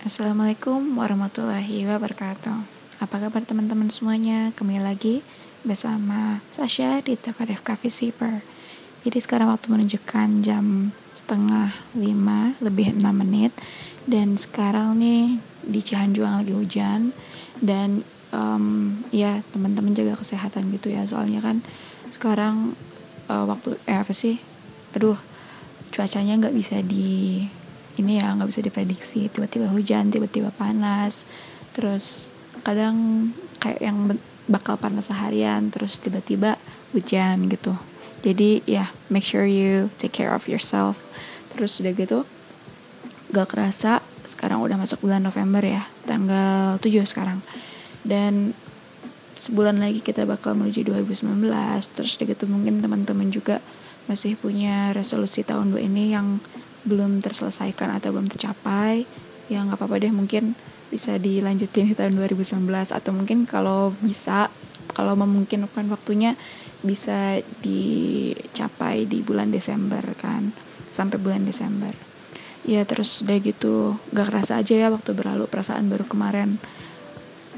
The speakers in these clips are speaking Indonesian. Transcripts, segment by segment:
Assalamualaikum warahmatullahi wabarakatuh. Apa kabar teman-teman semuanya? Kembali lagi bersama Sasha di Tokaref Cafe Zipper Jadi sekarang waktu menunjukkan jam setengah lima lebih enam menit. Dan sekarang nih di Cihanjuang lagi hujan. Dan um, ya teman-teman jaga kesehatan gitu ya. Soalnya kan sekarang uh, waktu eh apa sih? Aduh cuacanya nggak bisa di ini ya nggak bisa diprediksi. Tiba-tiba hujan tiba-tiba panas. Terus kadang kayak yang bakal panas seharian terus tiba-tiba hujan gitu. Jadi ya yeah, make sure you take care of yourself. Terus udah gitu gak kerasa sekarang udah masuk bulan November ya tanggal 7 sekarang. Dan sebulan lagi kita bakal menuju 2019 terus udah gitu mungkin teman-teman juga masih punya resolusi tahun 2 ini yang belum terselesaikan atau belum tercapai ya nggak apa-apa deh mungkin bisa dilanjutin di tahun 2019 atau mungkin kalau bisa kalau memungkinkan waktunya bisa dicapai di bulan Desember kan sampai bulan Desember. Ya terus udah gitu gak kerasa aja ya waktu berlalu perasaan baru kemarin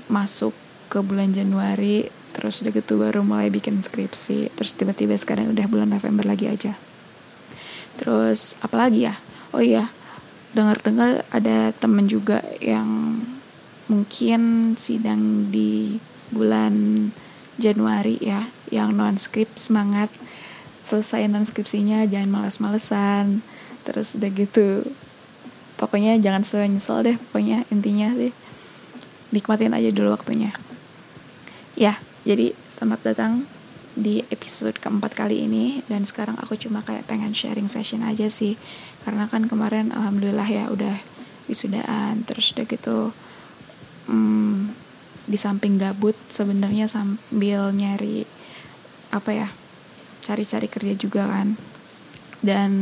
masuk ke bulan Januari terus udah gitu baru mulai bikin skripsi terus tiba-tiba sekarang udah bulan November lagi aja terus apalagi ya? Oh iya dengar-dengar ada temen juga yang mungkin sidang di bulan Januari ya yang non skrip semangat. Selesai non skripsinya jangan malas-malesan. Terus udah gitu pokoknya jangan nyesel deh pokoknya intinya sih. Nikmatin aja dulu waktunya. Ya jadi selamat datang di episode keempat kali ini. Dan sekarang aku cuma kayak pengen sharing session aja sih. Karena kan kemarin alhamdulillah ya udah wisudaan terus udah gitu hmm, di samping gabut sebenarnya sambil nyari apa ya cari-cari kerja juga kan. Dan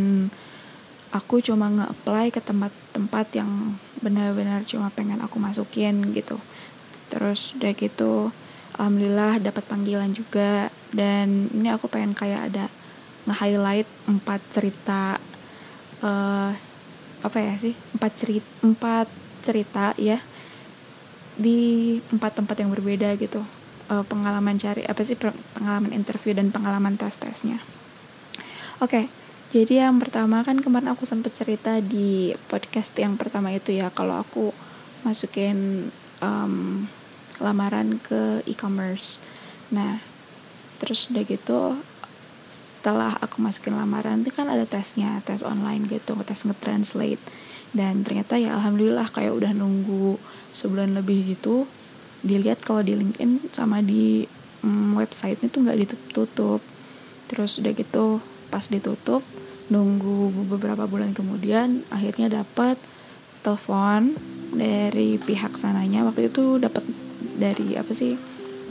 aku cuma nge-apply ke tempat-tempat yang benar-benar cuma pengen aku masukin gitu. Terus udah gitu alhamdulillah dapat panggilan juga. Dan ini aku pengen kayak ada nge-highlight empat cerita uh, apa ya sih? Empat cerita empat cerita ya di empat tempat yang berbeda gitu. Uh, pengalaman cari apa sih pengalaman interview dan pengalaman tes tesnya. Oke okay, jadi yang pertama kan kemarin aku sempat cerita di podcast yang pertama itu ya. Kalau aku masukin um, lamaran ke e-commerce. Nah, terus udah gitu setelah aku masukin lamaran itu kan ada tesnya, tes online gitu, tes nge-translate. Dan ternyata ya alhamdulillah kayak udah nunggu sebulan lebih gitu. Dilihat kalau di LinkedIn sama di mm, website itu nggak ditutup. Terus udah gitu pas ditutup nunggu beberapa bulan kemudian akhirnya dapat telepon dari pihak sananya waktu itu dapat dari apa sih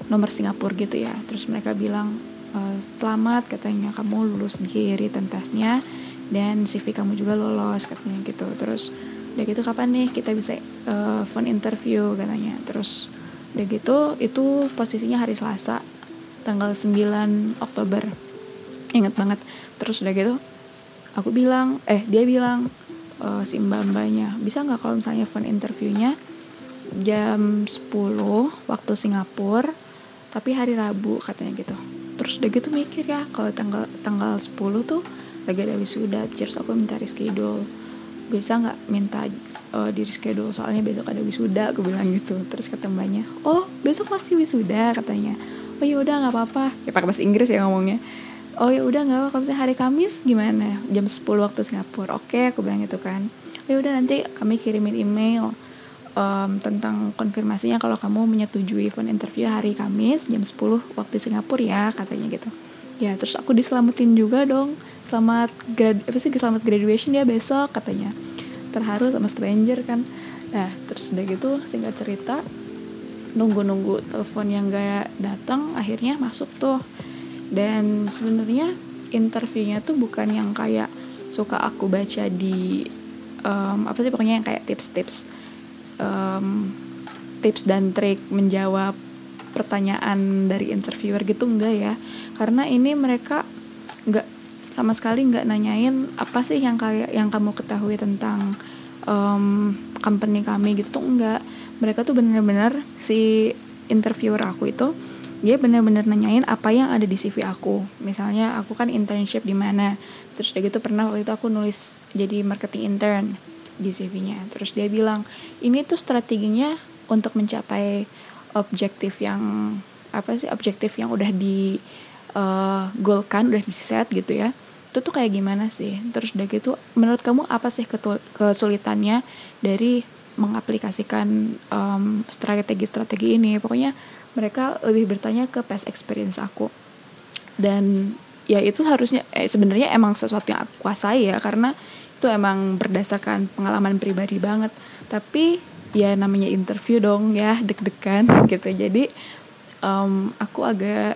nomor Singapura gitu ya. Terus mereka bilang e, selamat katanya kamu lulus di written testnya dan CV kamu juga lolos katanya gitu. Terus udah gitu kapan nih kita bisa uh, phone interview katanya. Terus udah gitu itu posisinya hari Selasa tanggal 9 Oktober. Inget banget. Terus udah gitu aku bilang eh dia bilang uh, si mbak mbaknya bisa nggak kalau misalnya phone interviewnya jam 10 waktu Singapura tapi hari Rabu katanya gitu. Terus udah gitu mikir ya kalau tanggal tanggal 10 tuh lagi ada wisuda terus aku minta reschedule. Bisa nggak minta uh, di reschedule? Soalnya besok ada wisuda aku bilang gitu. Terus kata mbaknya oh besok masih wisuda katanya. Oh ya udah nggak apa-apa. Ya pakai bahasa Inggris ya ngomongnya. Oh ya udah nggak apa kalau misalnya hari Kamis gimana? Jam 10 waktu Singapura. Oke aku bilang gitu kan. Oh, ya udah nanti kami kirimin email um, tentang konfirmasinya kalau kamu menyetujui phone interview hari Kamis jam 10 waktu Singapura ya katanya gitu. Ya terus aku diselamatin juga dong. Selamat grad apa sih selamat graduation ya besok katanya. Terharu sama stranger kan. Nah terus udah gitu singkat cerita nunggu-nunggu telepon yang gak datang akhirnya masuk tuh. Dan sebenarnya interviewnya tuh bukan yang kayak suka aku baca di um, apa sih pokoknya yang kayak tips-tips um, tips dan trik menjawab pertanyaan dari interviewer gitu enggak ya? Karena ini mereka enggak sama sekali enggak nanyain apa sih yang kalian yang kamu ketahui tentang um, company kami gitu tuh enggak. Mereka tuh bener-bener si interviewer aku itu dia bener-bener nanyain apa yang ada di CV aku. Misalnya aku kan internship di mana. Terus dia gitu pernah waktu itu aku nulis jadi marketing intern di CV-nya terus dia bilang ini tuh strateginya untuk mencapai objektif yang apa sih objektif yang udah di uh, goalkan udah di set gitu ya. Itu tuh kayak gimana sih? Terus udah gitu menurut kamu apa sih kesulitannya dari mengaplikasikan um, strategi-strategi ini? Pokoknya mereka lebih bertanya ke past experience aku. Dan ya itu harusnya eh, sebenarnya emang sesuatu yang aku kuasai ya karena itu emang berdasarkan pengalaman pribadi banget. Tapi ya namanya interview dong ya deg-degan gitu. Jadi um, aku agak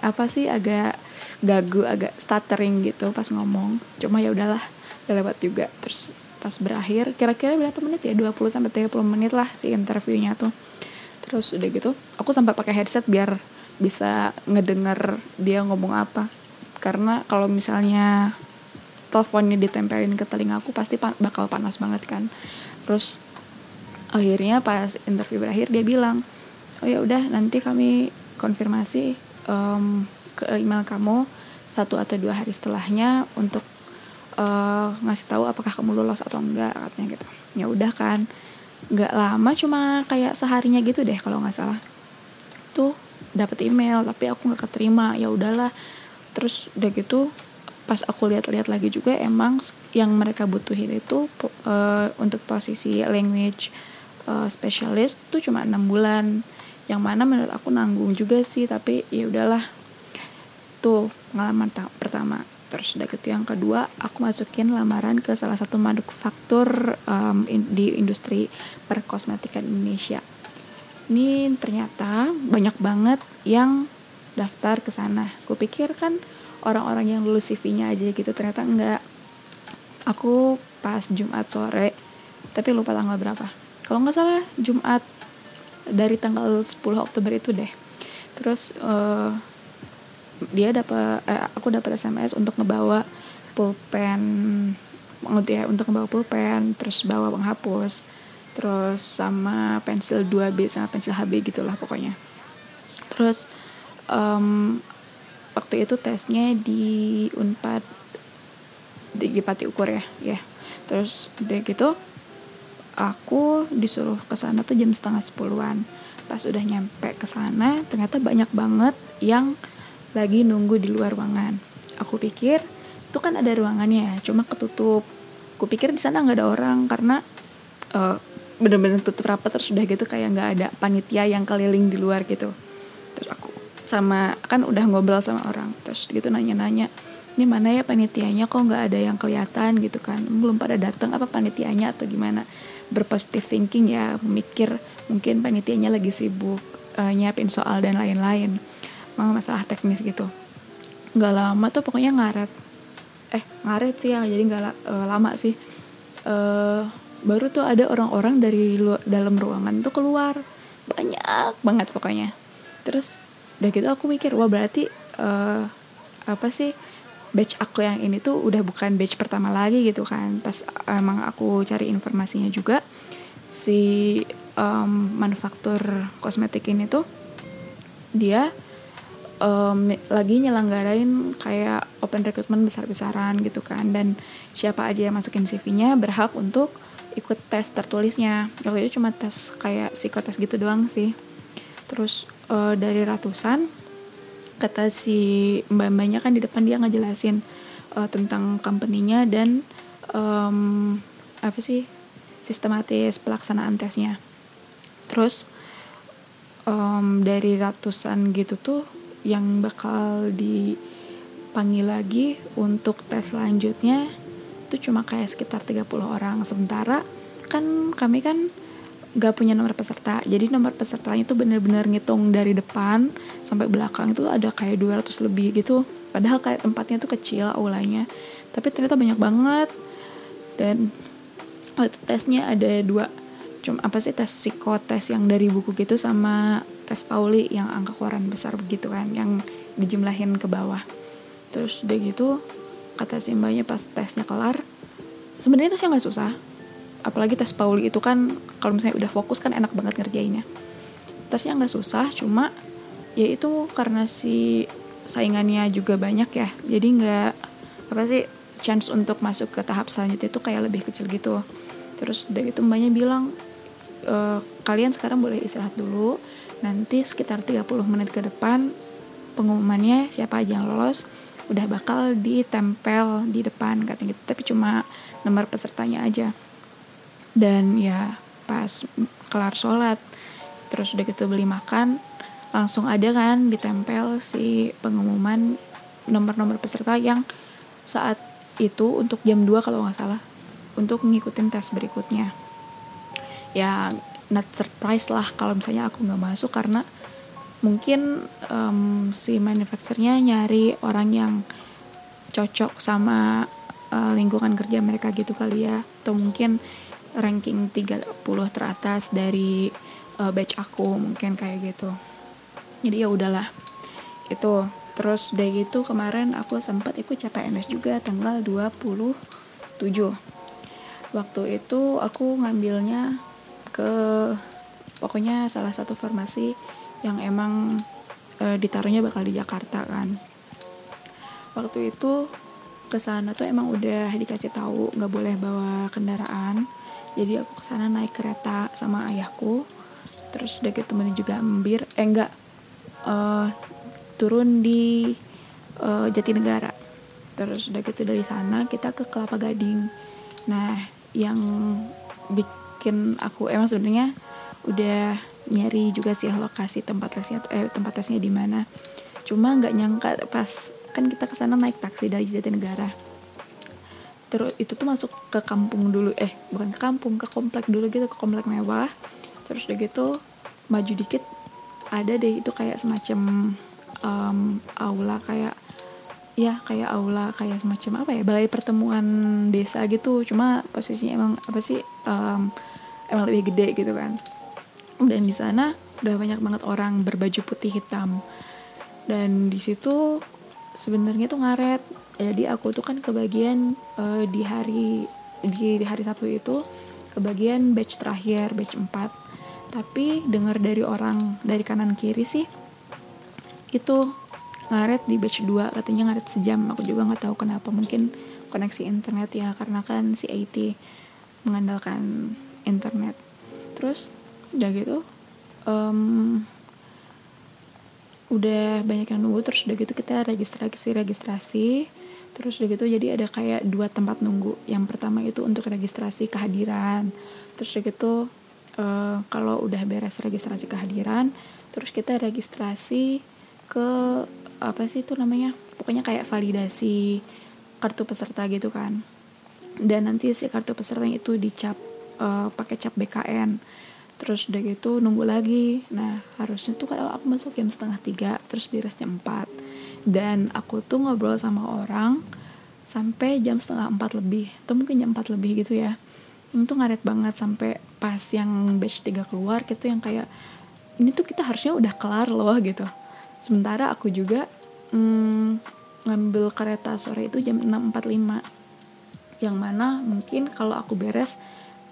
apa sih agak gagu agak stuttering gitu pas ngomong. Cuma ya udahlah udah lewat juga. Terus pas berakhir kira-kira berapa menit ya? 20 sampai 30 menit lah si interviewnya tuh. Terus udah gitu aku sampai pakai headset biar bisa ngedenger dia ngomong apa. Karena kalau misalnya teleponnya ditempelin ke telinga aku pasti pa bakal panas banget kan. Terus akhirnya pas interview berakhir dia bilang oh ya udah nanti kami konfirmasi um, ke email kamu satu atau dua hari setelahnya untuk uh, ngasih tahu apakah kamu lolos atau enggak katanya gitu. Ya udah kan nggak lama cuma kayak seharinya gitu deh kalau nggak salah. Tuh dapat email tapi aku nggak keterima. Ya udahlah. Terus udah gitu pas aku lihat-lihat lagi juga emang yang mereka butuhin itu uh, untuk posisi language uh, specialist tuh cuma enam bulan. Yang mana menurut aku nanggung juga sih tapi ya udahlah. Tuh pengalaman pertama. Terus udah gitu yang kedua aku masukin lamaran ke salah satu manufaktur um, in, di industri perkosmetikan Indonesia. Ini ternyata banyak banget yang daftar ke sana. Gue pikir kan orang-orang yang lulus CV-nya aja gitu. Ternyata enggak. Aku pas Jumat sore tapi lupa tanggal berapa. Kalau nggak salah Jumat dari tanggal 10 Oktober itu deh. Terus uh, dia dapat eh, aku dapat SMS untuk ngebawa pulpen ya untuk ngebawa pulpen terus bawa penghapus terus sama pensil 2B sama pensil HB gitulah pokoknya. Terus um, waktu itu tesnya di Unpad di, Pati Ukur ya ya terus udah gitu aku disuruh ke sana tuh jam setengah sepuluhan pas udah nyampe ke sana ternyata banyak banget yang lagi nunggu di luar ruangan. Aku pikir itu kan ada ruangannya, cuma ketutup. Aku pikir di sana nggak ada orang karena uh, bener-bener tutup rapat terus udah gitu kayak nggak ada panitia yang keliling di luar gitu. Terus aku sama kan udah ngobrol sama orang terus gitu nanya-nanya ini mana ya panitianya? Kok nggak ada yang kelihatan? Gitu kan. Belum pada datang apa panitianya atau gimana? Berpositif thinking ya mikir mungkin panitianya lagi sibuk uh, nyiapin soal dan lain-lain masalah teknis gitu. Nggak lama tuh pokoknya ngaret. Eh ngaret sih ya jadi nggak uh, lama sih. Uh, baru tuh ada orang-orang dari dalam ruangan tuh keluar. Banyak banget pokoknya. Terus udah gitu aku mikir wah berarti uh, apa sih batch aku yang ini tuh udah bukan batch pertama lagi gitu kan. Pas emang aku cari informasinya juga si um, manufaktur kosmetik ini tuh dia um, lagi nyelenggarain kayak open recruitment besar-besaran gitu kan. Dan siapa aja yang masukin CV-nya berhak untuk ikut tes tertulisnya. Waktu itu cuma tes kayak psikotes gitu doang sih. Terus uh, dari ratusan kata si mbak-mbaknya kan di depan dia ngejelasin uh, tentang company-nya dan um, apa sih sistematis pelaksanaan tesnya. Terus um, dari ratusan gitu tuh yang bakal dipanggil lagi untuk tes selanjutnya itu cuma kayak sekitar 30 orang. Sementara kan kami kan gak punya nomor peserta. Jadi nomor pesertanya itu bener-bener ngitung dari depan sampai belakang itu ada kayak 200 lebih gitu. Padahal kayak tempatnya tuh kecil aulanya. Tapi ternyata banyak banget. Dan waktu tesnya ada dua cuma apa sih tes psikotes yang dari buku gitu sama tes Pauli yang angka keluaran besar begitu kan yang dijumlahin ke bawah. Terus udah gitu kata si mbaknya pas tesnya kelar sebenarnya tesnya nggak susah apalagi tes Pauli itu kan kalau misalnya udah fokus kan enak banget ngerjainnya. Tesnya nggak susah cuma ya itu karena si saingannya juga banyak ya. Jadi nggak apa sih chance untuk masuk ke tahap selanjutnya itu kayak lebih kecil gitu. Terus udah gitu mbaknya bilang e, kalian sekarang boleh istirahat dulu. Nanti sekitar 30 menit ke depan pengumumannya siapa aja yang lolos udah bakal ditempel di depan katanya gitu. Tapi cuma nomor pesertanya aja dan ya pas kelar sholat terus udah gitu beli makan langsung ada kan ditempel si pengumuman nomor-nomor peserta yang saat itu untuk jam 2 kalau nggak salah untuk ngikutin tes berikutnya. Ya not surprise lah kalau misalnya aku nggak masuk karena mungkin um, si manufacturernya nyari orang yang cocok sama uh, lingkungan kerja mereka gitu kali ya. Atau mungkin ranking 30 teratas dari uh, batch aku mungkin kayak gitu. Jadi ya udahlah itu terus dari itu kemarin aku sempat ikut CPNS juga tanggal 27 waktu itu aku ngambilnya ke pokoknya salah satu farmasi yang emang e, ditaruhnya bakal di Jakarta kan. Waktu itu ke sana tuh emang udah dikasih tahu nggak boleh bawa kendaraan jadi aku ke sana naik kereta sama ayahku. Terus udah gitu menuju Gambir eh enggak. Uh, turun di uh, Jatinegara. Terus udah gitu dari sana kita ke Kelapa Gading. Nah yang bikin aku emang sebenarnya udah nyari juga sih lokasi tempat tesnya eh tempat tesnya di mana. Cuma nggak nyangka pas kan kita ke sana naik taksi dari Jatinegara terus itu tuh masuk ke kampung dulu. Eh bukan ke kampung ke komplek dulu gitu ke komplek mewah. Terus udah gitu maju dikit ada deh itu kayak semacam um, aula kayak ya kayak aula kayak semacam apa ya balai pertemuan desa gitu. Cuma posisinya emang apa sih um, emang lebih gede gitu kan. Dan di sana udah banyak banget orang berbaju putih hitam. Dan di situ sebenarnya tuh ngaret jadi aku tuh kan kebagian uh, di hari di, di hari Sabtu itu kebagian batch terakhir batch 4 tapi dengar dari orang dari kanan kiri sih itu ngaret di batch 2 katanya ngaret sejam. Aku juga nggak tahu kenapa. Mungkin koneksi internet ya karena kan si IT mengandalkan internet. Terus udah gitu um, udah banyak yang nunggu. Terus udah gitu kita registrasi registrasi terus udah gitu jadi ada kayak dua tempat nunggu. Yang pertama itu untuk registrasi kehadiran. Terus udah gitu uh, kalau udah beres registrasi kehadiran terus kita registrasi ke apa sih itu namanya? Pokoknya kayak validasi kartu peserta gitu kan. Dan nanti si kartu peserta itu dicap uh, pakai cap BKN terus udah gitu nunggu lagi. Nah harusnya tuh kalau aku masuk jam setengah tiga terus beresnya empat dan aku tuh ngobrol sama orang sampai jam setengah empat lebih. Atau mungkin jam empat lebih gitu ya. Itu ngaret banget sampai pas yang batch tiga keluar gitu yang kayak ini tuh kita harusnya udah kelar loh gitu. Sementara aku juga hmm, ngambil kereta sore itu jam 6.45 yang mana mungkin kalau aku beres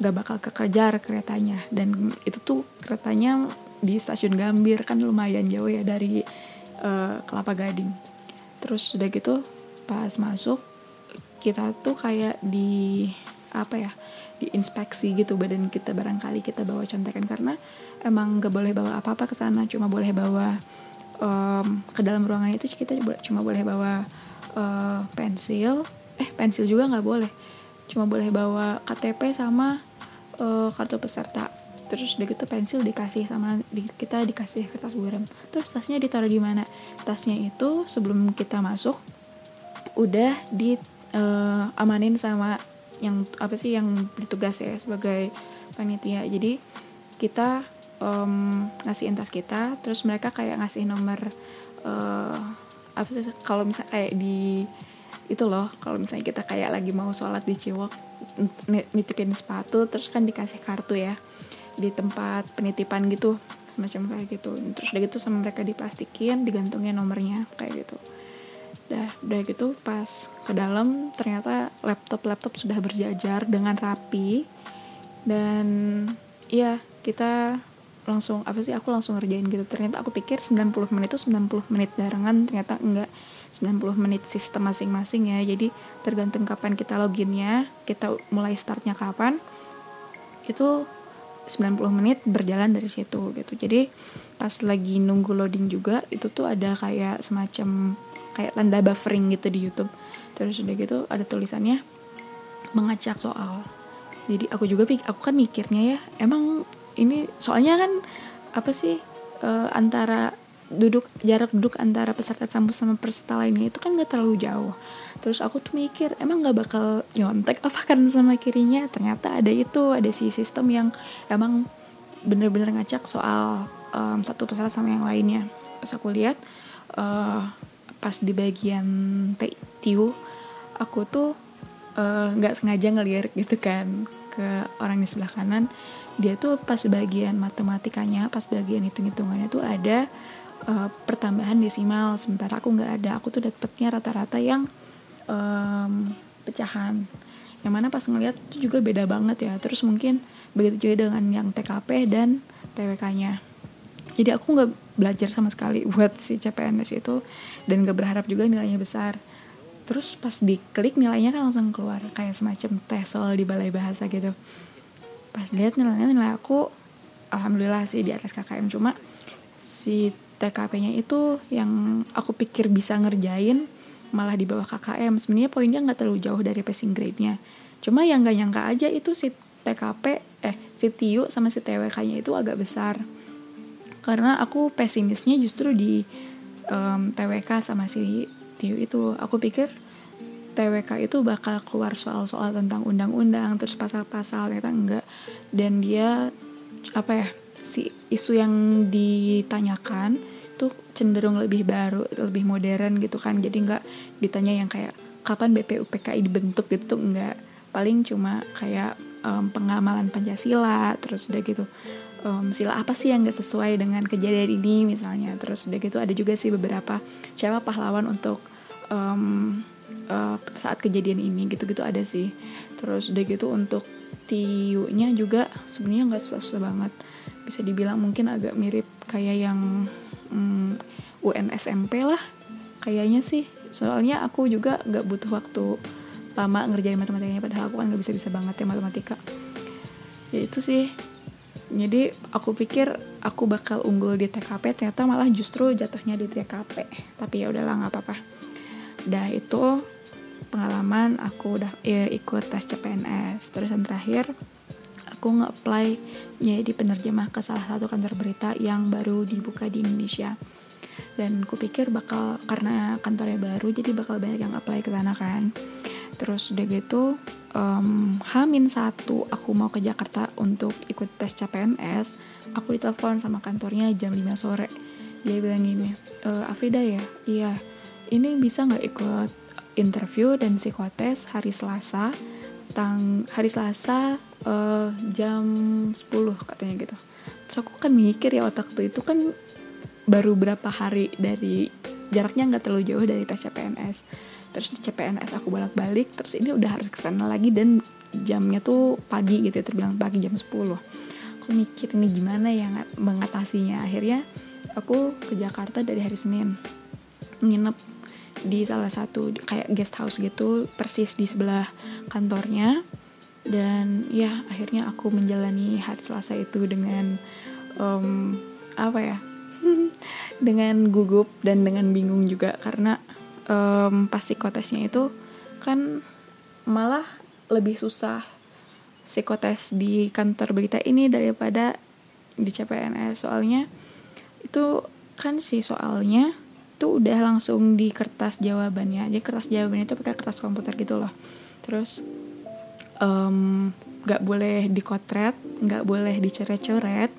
gak bakal kekejar keretanya. Dan itu tuh keretanya di stasiun Gambir kan lumayan jauh ya dari uh, Kelapa Gading. Terus udah gitu pas masuk kita tuh kayak di apa ya diinspeksi gitu badan kita barangkali kita bawa contekan. Karena emang gak boleh bawa apa-apa ke sana cuma boleh bawa um, ke dalam ruangan itu kita cuma boleh bawa uh, pensil. Eh pensil juga nggak boleh. Cuma boleh bawa KTP sama uh, kartu peserta terus udah gitu pensil dikasih sama di, kita dikasih kertas buram terus tasnya ditaruh di mana? Tasnya itu sebelum kita masuk udah di uh, amanin sama yang apa sih yang bertugas ya sebagai panitia. Jadi kita um, ngasihin tas kita terus mereka kayak ngasih nomor uh, apa sih kalau misalnya kayak di itu loh kalau misalnya kita kayak lagi mau sholat di Ciwok nitipin sepatu terus kan dikasih kartu ya di tempat penitipan gitu semacam kayak gitu. Terus udah gitu sama mereka diplastikin digantungin nomornya kayak gitu. Dah udah gitu pas ke dalam ternyata laptop laptop sudah berjajar dengan rapi. Dan iya kita langsung apa sih aku langsung ngerjain gitu. Ternyata aku pikir 90 menit itu 90 menit barengan ternyata enggak. 90 menit sistem masing-masing ya. Jadi tergantung kapan kita loginnya kita mulai startnya kapan itu 90 menit berjalan dari situ gitu. Jadi pas lagi nunggu loading juga itu tuh ada kayak semacam kayak tanda buffering gitu di YouTube. Terus udah gitu ada tulisannya mengacak soal. Jadi aku juga aku kan mikirnya ya emang ini soalnya kan apa sih uh, antara duduk jarak duduk antara peserta kampus sama peserta lainnya itu kan gak terlalu jauh. Terus aku tuh mikir emang gak bakal nyontek apa kan sama kirinya? Ternyata ada itu ada si sistem yang emang bener-bener ngacak soal um, satu peserta sama yang lainnya. Pas aku lihat uh, pas di bagian tiu aku tuh eh, nggak uh, sengaja ngelirik gitu kan ke orang di sebelah kanan. Dia tuh pas bagian matematikanya pas bagian hitung-hitungannya tuh ada uh, pertambahan desimal. Sementara aku nggak ada. Aku tuh dapetnya rata-rata yang um, pecahan. Yang mana pas ngeliat itu juga beda banget ya. Terus mungkin begitu juga dengan yang TKP dan TWK-nya jadi aku nggak belajar sama sekali buat si CPNS itu dan gak berharap juga nilainya besar. Terus pas diklik nilainya kan langsung keluar kayak semacam tes soal di balai bahasa gitu. Pas lihat nilainya nilai aku alhamdulillah sih di atas KKM cuma si TKP-nya itu yang aku pikir bisa ngerjain malah di bawah KKM sebenarnya poinnya nggak terlalu jauh dari passing grade-nya. Cuma yang gak nyangka aja itu si TKP eh si TIU sama si TWK-nya itu agak besar. Karena aku pesimisnya justru di um, TWK sama si Tio itu. Aku pikir TWK itu bakal keluar soal-soal tentang undang-undang terus pasal-pasal ternyata enggak. Dan dia apa ya si isu yang ditanyakan tuh cenderung lebih baru lebih modern gitu kan. Jadi enggak ditanya yang kayak kapan BPUPKI dibentuk? gitu tuh enggak paling cuma kayak um, pengamalan Pancasila terus udah gitu um, sila apa sih yang gak sesuai dengan kejadian ini misalnya. Terus udah gitu ada juga sih beberapa siapa pahlawan untuk um, uh, saat kejadian ini gitu-gitu ada sih. Terus udah gitu untuk tiunya juga sebenarnya nggak susah-susah banget bisa dibilang mungkin agak mirip kayak yang um, UN SMP lah kayaknya sih. Soalnya aku juga nggak butuh waktu lama ngerjain matematikanya padahal aku kan nggak bisa-bisa banget ya matematika. Ya itu sih. Jadi aku pikir aku bakal unggul di TKP ternyata malah justru jatuhnya di TKP tapi ya udahlah nggak apa-apa. Udah itu pengalaman aku udah ya, ikut tes CPNS terus yang terakhir aku nge-apply jadi penerjemah ke salah satu kantor berita yang baru dibuka di Indonesia. Dan aku pikir bakal karena kantornya baru jadi bakal banyak yang apply ke sana kan. Terus udah gitu um, Hamin satu aku mau ke Jakarta untuk ikut tes CPNS aku ditelepon sama kantornya jam 5 sore. Dia bilang gini e, Afrida ya? Iya. Ini bisa nggak ikut interview dan psikotes hari Selasa tang hari Selasa uh, jam 10 katanya gitu. Terus aku kan mikir ya otak tuh itu kan baru berapa hari dari jaraknya nggak terlalu jauh dari tes CPNS terus di CPNS aku bolak-balik terus ini udah harus ke sana lagi dan jamnya tuh pagi gitu ya terbilang pagi jam 10 aku mikir ini gimana ya mengatasinya? Akhirnya aku ke Jakarta dari hari Senin nginep di salah satu kayak guest house gitu persis di sebelah kantornya. Dan ya akhirnya aku menjalani hari Selasa itu dengan um, apa ya? Dengan gugup dan dengan bingung juga karena um, pas psikotesnya itu kan malah lebih susah psikotes di kantor berita ini daripada di CPNS soalnya itu kan si soalnya tuh udah langsung di kertas jawabannya. Jadi kertas jawabannya itu pakai kertas komputer gitu loh. Terus um, gak boleh dikotret nggak boleh dicoret-coret.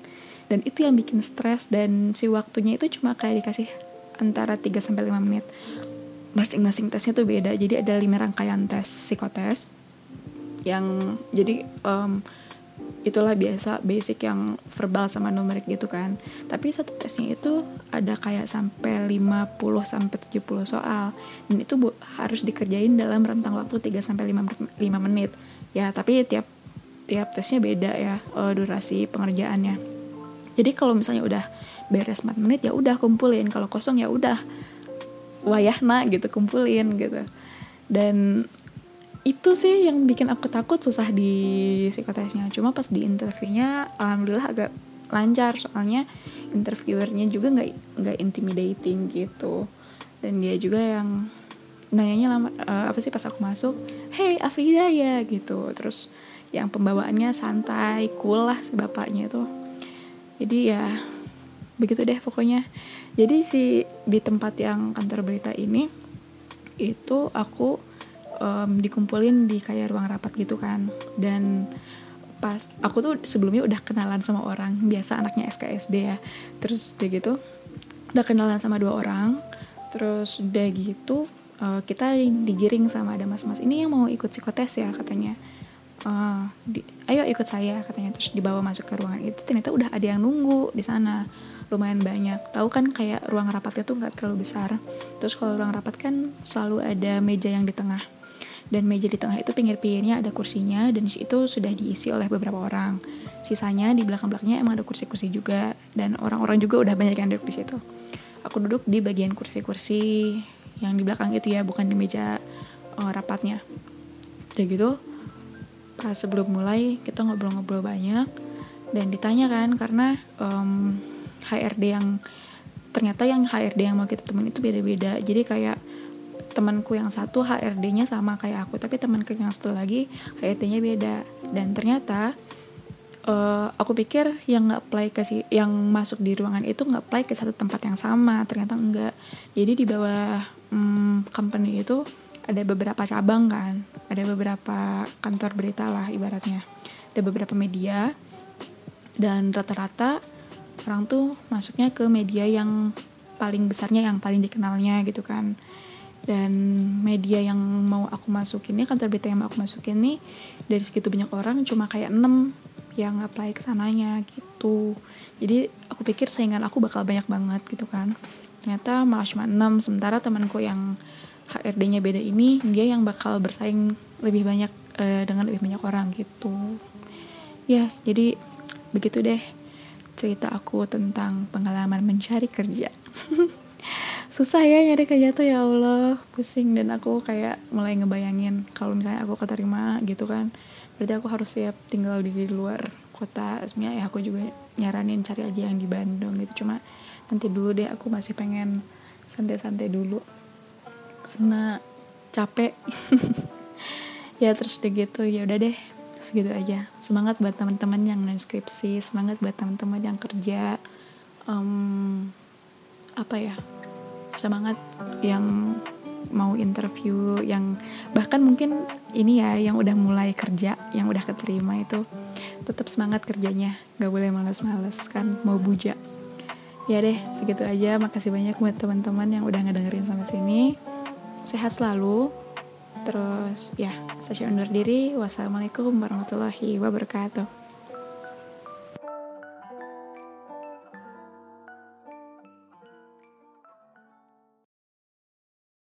Dan itu yang bikin stres dan si waktunya itu cuma kayak dikasih antara 3 sampai 5 menit. Masing-masing tesnya tuh beda. Jadi ada lima rangkaian tes psikotes yang jadi um, itulah biasa basic yang verbal sama numerik gitu kan. Tapi satu tesnya itu ada kayak sampai 50 sampai 70 soal. Dan itu bu, harus dikerjain dalam rentang waktu 3 sampai 5, 5 menit. Ya tapi tiap tiap tesnya beda ya uh, durasi pengerjaannya. Jadi kalau misalnya udah beres 4 menit ya udah kumpulin. Kalau kosong ya udah wayahna gitu kumpulin gitu. Dan itu sih yang bikin aku takut susah di psikotesnya. Cuma pas di interviewnya alhamdulillah agak lancar. Soalnya interviewernya juga nggak nggak intimidating gitu. Dan dia juga yang nanyanya lama uh, apa sih pas aku masuk hey Afrida ya gitu. Terus yang pembawaannya santai cool lah si bapaknya itu jadi ya begitu deh pokoknya. Jadi si di tempat yang kantor berita ini itu aku um, dikumpulin di kayak ruang rapat gitu kan. Dan pas aku tuh sebelumnya udah kenalan sama orang biasa anaknya SKSD ya. Terus udah gitu udah kenalan sama dua orang. Terus udah gitu uh, kita digiring sama ada mas-mas ini yang mau ikut psikotes ya katanya. Uh, di, ayo ikut saya katanya. Terus dibawa masuk ke ruangan itu ternyata udah ada yang nunggu di sana. Lumayan banyak. Tahu kan kayak ruang rapatnya tuh nggak terlalu besar. Terus kalau ruang rapat kan selalu ada meja yang di tengah dan meja di tengah itu pinggir-pinggirnya ada kursinya dan itu sudah diisi oleh beberapa orang. Sisanya di belakang-belakangnya emang ada kursi-kursi juga dan orang-orang juga udah banyak yang duduk di situ. Aku duduk di bagian kursi-kursi yang di belakang itu ya bukan di meja uh, rapatnya. Udah gitu pas sebelum mulai kita ngobrol-ngobrol banyak dan ditanya kan karena um, HRD yang ternyata yang HRD yang mau kita temen itu beda-beda. Jadi kayak temanku yang satu HRD-nya sama kayak aku tapi temanku yang satu lagi HRD-nya beda. Dan ternyata uh, aku pikir yang nggak play ke si yang masuk di ruangan itu nggak play ke satu tempat yang sama ternyata enggak. Jadi di bawah um, company itu ada beberapa cabang kan ada beberapa kantor berita lah ibaratnya. Ada beberapa media dan rata-rata orang tuh masuknya ke media yang paling besarnya yang paling dikenalnya gitu kan dan media yang mau aku masukin ini kantor berita yang mau aku masukin nih dari segitu banyak orang cuma kayak 6 yang apply ke sananya gitu. Jadi aku pikir saingan aku bakal banyak banget gitu kan. Ternyata malah cuma 6 sementara temanku yang HRD-nya beda ini dia yang bakal bersaing lebih banyak uh, dengan lebih banyak orang gitu. Ya jadi begitu deh cerita aku tentang pengalaman mencari kerja susah ya nyari kerja tuh ya Allah. Pusing. Dan aku kayak mulai ngebayangin kalau misalnya aku keterima gitu kan berarti aku harus siap tinggal di luar kota. Sebenarnya ya aku juga nyaranin cari aja yang di Bandung gitu. Cuma nanti dulu deh aku masih pengen santai-santai dulu. Karena capek. Ya terus deh gitu ya udah deh. Segitu aja. Semangat buat teman-teman yang skripsi. Semangat buat teman-teman yang kerja. Um, apa ya semangat yang mau interview yang bahkan mungkin ini ya yang udah mulai kerja yang udah keterima itu tetap semangat kerjanya. Nggak boleh males-males kan mau buja. Ya deh segitu aja. Makasih banyak buat teman-teman yang udah ngedengerin sampai sini. Sehat selalu. Terus ya saya undur diri. Wassalamualaikum warahmatullahi wabarakatuh